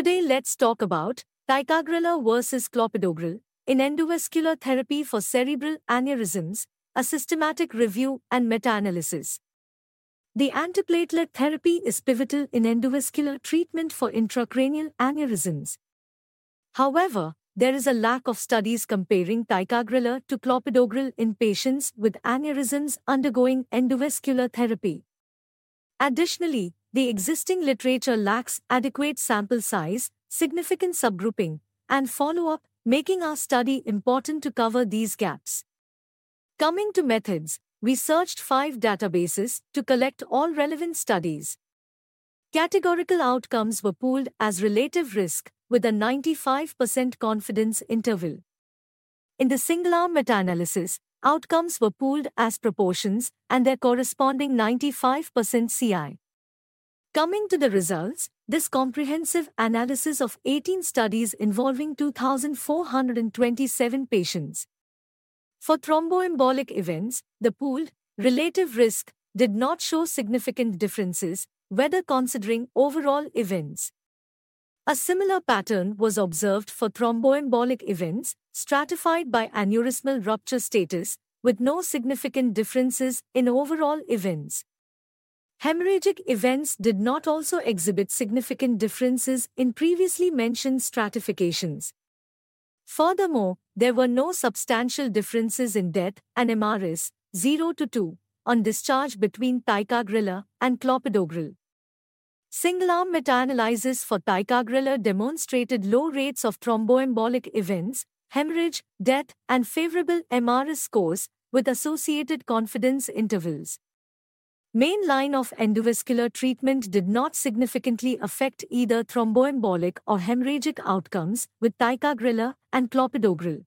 Today let's talk about ticagrelor versus clopidogrel in endovascular therapy for cerebral aneurysms, a systematic review and meta-analysis. The antiplatelet therapy is pivotal in endovascular treatment for intracranial aneurysms. However, there is a lack of studies comparing ticagrelor to clopidogrel in patients with aneurysms undergoing endovascular therapy. Additionally, the existing literature lacks adequate sample size, significant subgrouping, and follow-up, making our study important to cover these gaps. Coming to methods, we searched five databases to collect all relevant studies. Categorical outcomes were pooled as relative risk with a 95% confidence interval. In the single-arm meta-analysis, outcomes were pooled as proportions and their corresponding 95% CI. Coming to the results, this comprehensive analysis of 18 studies involving 2,427 patients. For thromboembolic events, the pooled relative risk did not show significant differences, whether considering overall events. A similar pattern was observed for thromboembolic events, stratified by aneurysmal rupture status, with no significant differences in overall events. Hemorrhagic events did not also exhibit significant differences in previously mentioned stratifications. Furthermore, there were no substantial differences in death and MRS 0 to 2 on discharge between ticagrelor and clopidogrel. Single-arm meta-analysis for ticagrelor demonstrated low rates of thromboembolic events, hemorrhage, death, and favorable MRS scores with associated confidence intervals. Main line of endovascular treatment did not significantly affect either thromboembolic or hemorrhagic outcomes with ticagrelor and clopidogrel.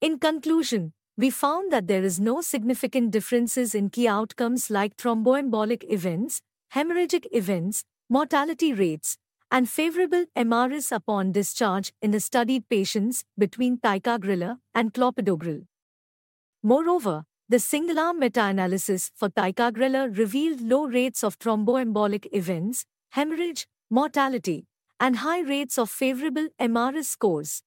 In conclusion, we found that there is no significant differences in key outcomes like thromboembolic events, hemorrhagic events, mortality rates, and favorable MRS upon discharge in the studied patients between ticagrelor and clopidogrel. Moreover, the single-arm meta-analysis for ticagrelor revealed low rates of thromboembolic events, hemorrhage, mortality, and high rates of favorable MRS scores.